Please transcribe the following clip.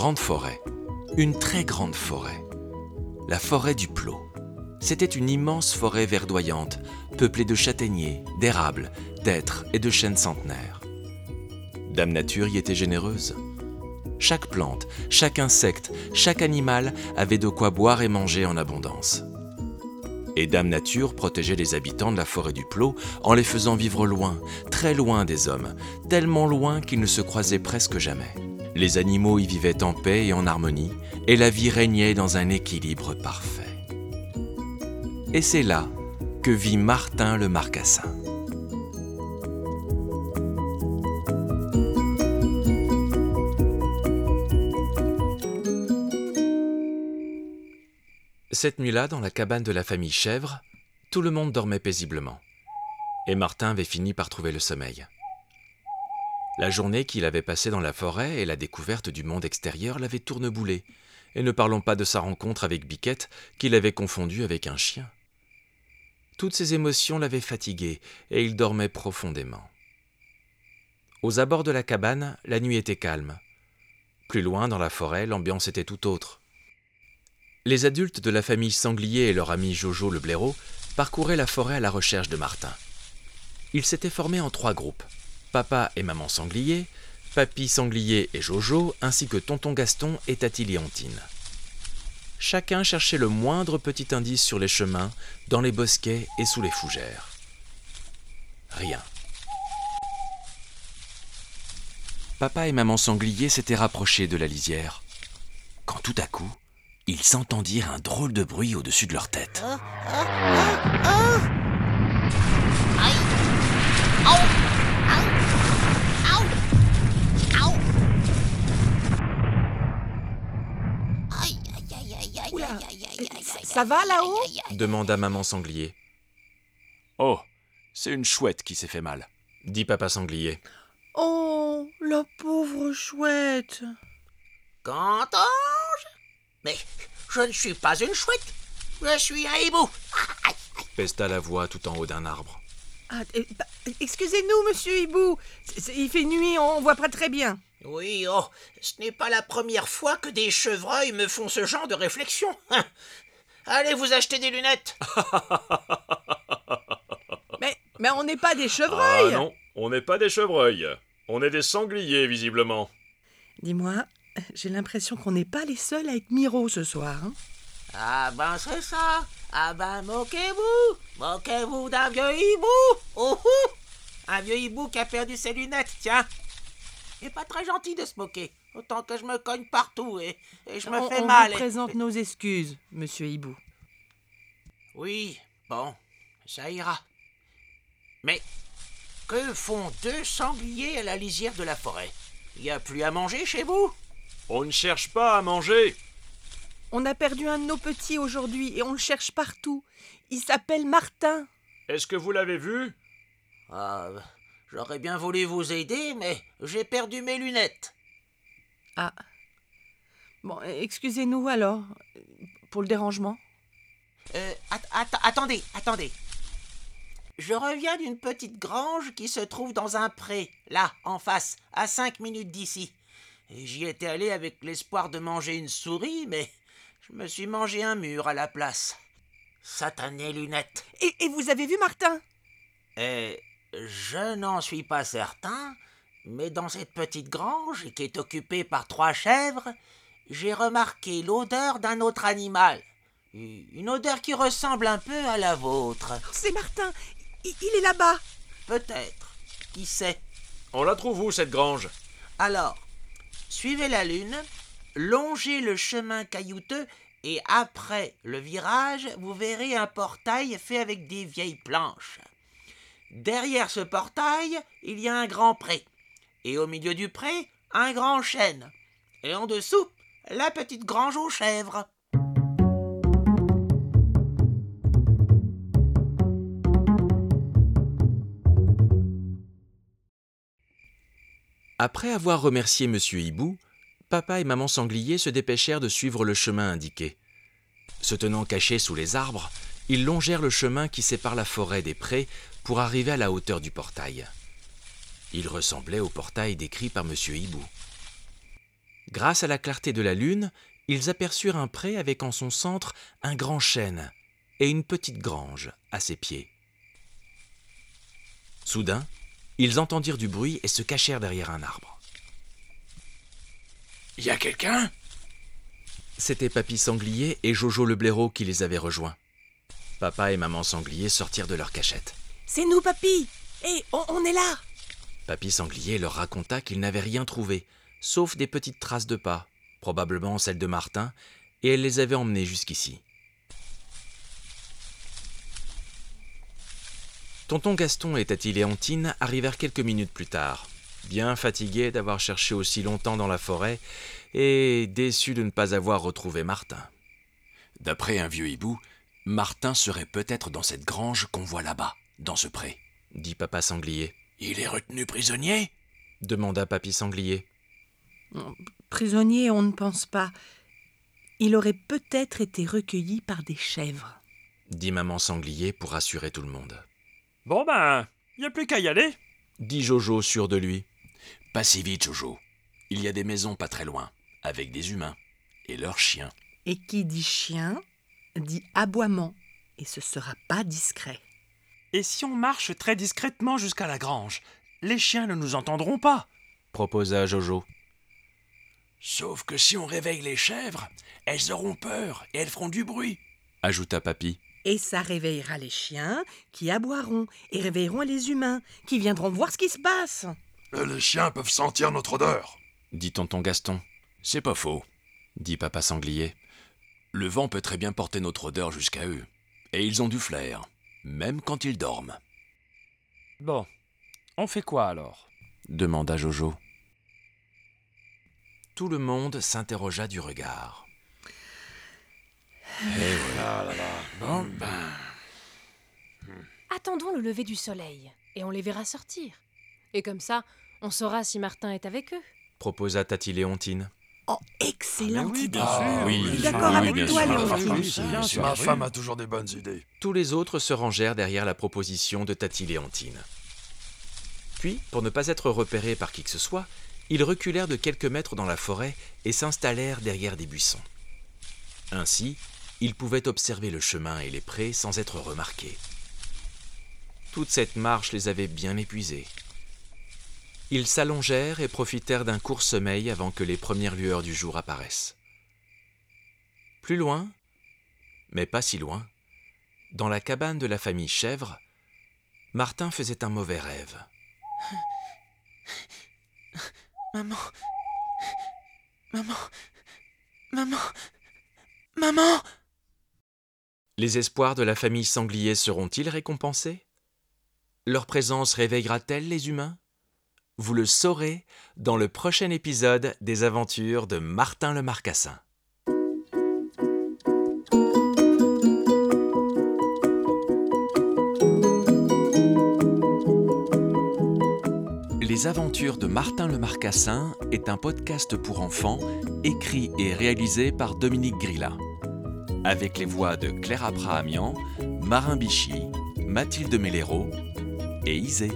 grande forêt, une très grande forêt, la forêt du Plot. C'était une immense forêt verdoyante, peuplée de châtaigniers, d'érables, d'êtres et de chênes centenaires. Dame Nature y était généreuse. Chaque plante, chaque insecte, chaque animal avait de quoi boire et manger en abondance. Et Dame Nature protégeait les habitants de la forêt du Plot en les faisant vivre loin, très loin des hommes, tellement loin qu'ils ne se croisaient presque jamais. Les animaux y vivaient en paix et en harmonie, et la vie régnait dans un équilibre parfait. Et c'est là que vit Martin le Marcassin. Cette nuit-là, dans la cabane de la famille Chèvre, tout le monde dormait paisiblement. Et Martin avait fini par trouver le sommeil. La journée qu'il avait passée dans la forêt et la découverte du monde extérieur l'avaient tourneboulé, et ne parlons pas de sa rencontre avec Biquette qu'il avait confondue avec un chien. Toutes ces émotions l'avaient fatigué, et il dormait profondément. Aux abords de la cabane, la nuit était calme. Plus loin, dans la forêt, l'ambiance était tout autre. Les adultes de la famille Sanglier et leur ami Jojo le blaireau parcouraient la forêt à la recherche de Martin. Ils s'étaient formés en trois groupes papa et maman Sanglier, papy Sanglier et Jojo, ainsi que tonton Gaston et tati Léontine. Chacun cherchait le moindre petit indice sur les chemins, dans les bosquets et sous les fougères. Rien. Papa et maman Sanglier s'étaient rapprochés de la lisière, quand tout à coup, ils s'entendirent un drôle de bruit au-dessus de leur tête. Ça va là-haut demanda maman Sanglier. Oh, c'est une chouette qui s'est fait mal, dit papa Sanglier. Oh, la pauvre chouette. Qu'entends-je Mais je ne suis pas une chouette, je suis un hibou. Pesta la voix tout en haut d'un arbre. Ah, eh, bah, Excusez-nous, monsieur Hibou. Il fait nuit, on voit pas très bien. Oui, oh, ce n'est pas la première fois que des chevreuils me font ce genre de réflexion. Hein. Allez vous acheter des lunettes. Mais, mais on n'est pas des Ah chevreuils. non, on n'est pas des chevreuils. On est des sangliers, visiblement. Dis-moi, j'ai l'impression qu'on n'est pas les seuls à être Miro ce soir. hein. Ah ben c'est ça. Ah ben moquez-vous. Moquez-vous d'un vieux hibou. Oh, oh. Un vieux hibou qui a perdu ses lunettes, tiens. C'est pas très gentil de se moquer. Autant que je me cogne partout et, et je me on, fais on mal. vous et- présente nos excuses, monsieur Hibou. Oui, bon, ça ira. Mais que font deux sangliers à la lisière de la forêt? Il n'y a plus à manger chez vous? On ne cherche pas à manger. On a perdu un de nos petits aujourd'hui et on le cherche partout. Il s'appelle Martin. Est-ce que vous l'avez vu? Ah, j'aurais bien voulu vous aider, mais j'ai perdu mes lunettes. Ah. Bon, excusez-nous alors pour le dérangement. Euh, at- at- attendez, attendez. Je reviens d'une petite grange qui se trouve dans un pré, là, en face, à cinq minutes d'ici. Et J'y étais allé avec l'espoir de manger une souris, mais je me suis mangé un mur à la place. Satané lunettes. Et, et vous avez vu Martin? Et je n'en suis pas certain, mais dans cette petite grange, qui est occupée par trois chèvres, j'ai remarqué l'odeur d'un autre animal. Une odeur qui ressemble un peu à la vôtre. C'est Martin. Il, il est là-bas. Peut-être. Qui sait? On la trouve où, cette grange? Alors, suivez la lune, longez le chemin caillouteux, et après le virage, vous verrez un portail fait avec des vieilles planches. Derrière ce portail, il y a un grand pré. Et au milieu du pré, un grand chêne. Et en dessous, la petite grange aux chèvres. Après avoir remercié Monsieur Hibou, papa et maman Sanglier se dépêchèrent de suivre le chemin indiqué. Se tenant cachés sous les arbres, ils longèrent le chemin qui sépare la forêt des prés pour arriver à la hauteur du portail. Il ressemblait au portail décrit par Monsieur Hibou. Grâce à la clarté de la lune, ils aperçurent un pré avec en son centre un grand chêne et une petite grange à ses pieds. Soudain, ils entendirent du bruit et se cachèrent derrière un arbre. Y a quelqu'un? C'était Papy Sanglier et Jojo le blaireau qui les avaient rejoints. Papa et maman Sanglier sortirent de leur cachette. C'est nous, papy Hé, on, on est là Papy Sanglier leur raconta qu'ils n'avaient rien trouvé, sauf des petites traces de pas, probablement celles de Martin, et elle les avait emmenés jusqu'ici. Tonton Gaston et Tati Léontine arrivèrent quelques minutes plus tard, bien fatigués d'avoir cherché aussi longtemps dans la forêt et déçus de ne pas avoir retrouvé Martin. D'après un vieux hibou, Martin serait peut-être dans cette grange qu'on voit là-bas, dans ce pré. dit Papa Sanglier. Il est retenu prisonnier? Demanda Papy Sanglier. Prisonnier, on ne pense pas. Il aurait peut-être été recueilli par des chèvres. dit Maman Sanglier pour rassurer tout le monde. Bon ben, y a plus qu'à y aller. dit Jojo sûr de lui. Pas si vite, Jojo. Il y a des maisons pas très loin, avec des humains et leurs chiens. Et qui dit chien, dit aboiement, et ce sera pas discret. Et si on marche très discrètement jusqu'à la grange, les chiens ne nous entendront pas. proposa Jojo. Sauf que si on réveille les chèvres, elles auront peur et elles feront du bruit. ajouta Papy. Et ça réveillera les chiens qui aboieront et réveilleront les humains qui viendront voir ce qui se passe. Les chiens peuvent sentir notre odeur. dit tonton Gaston. C'est pas faux. dit Papa Sanglier. Le vent peut très bien porter notre odeur jusqu'à eux. Et ils ont du flair, même quand ils dorment. Bon, on fait quoi alors demanda Jojo. Tout le monde s'interrogea du regard. Bon, ben, Attendons le lever du soleil, et on les verra sortir. Et comme ça, on saura si Martin est avec eux. proposa Tati Léontine. Oh, excellente oui, idée. bien sûr. oui, d'accord avec bien toi, sûr. Léontine. Bien sûr. Ma femme a toujours des bonnes idées. Tous les autres se rangèrent derrière la proposition de Tati Léontine. Puis, pour ne pas être repérés par qui que ce soit, ils reculèrent de quelques mètres dans la forêt et s'installèrent derrière des buissons. Ainsi, ils pouvaient observer le chemin et les prés sans être remarqués. Toute cette marche les avait bien épuisés. Ils s'allongèrent et profitèrent d'un court sommeil avant que les premières lueurs du jour apparaissent. Plus loin, mais pas si loin, dans la cabane de la famille Chèvre, Martin faisait un mauvais rêve. Maman. Maman. Maman. Maman. Les espoirs de la famille Sanglier seront-ils récompensés? Leur présence réveillera-t-elle les humains? Vous le saurez dans le prochain épisode des aventures de Martin le Marcassin. Les aventures de Martin le Marcassin est un podcast pour enfants écrit et réalisé par Dominique Grilla avec les voix de Claire Abrahamian, Marin Bichy, Mathilde Mellero et Isée.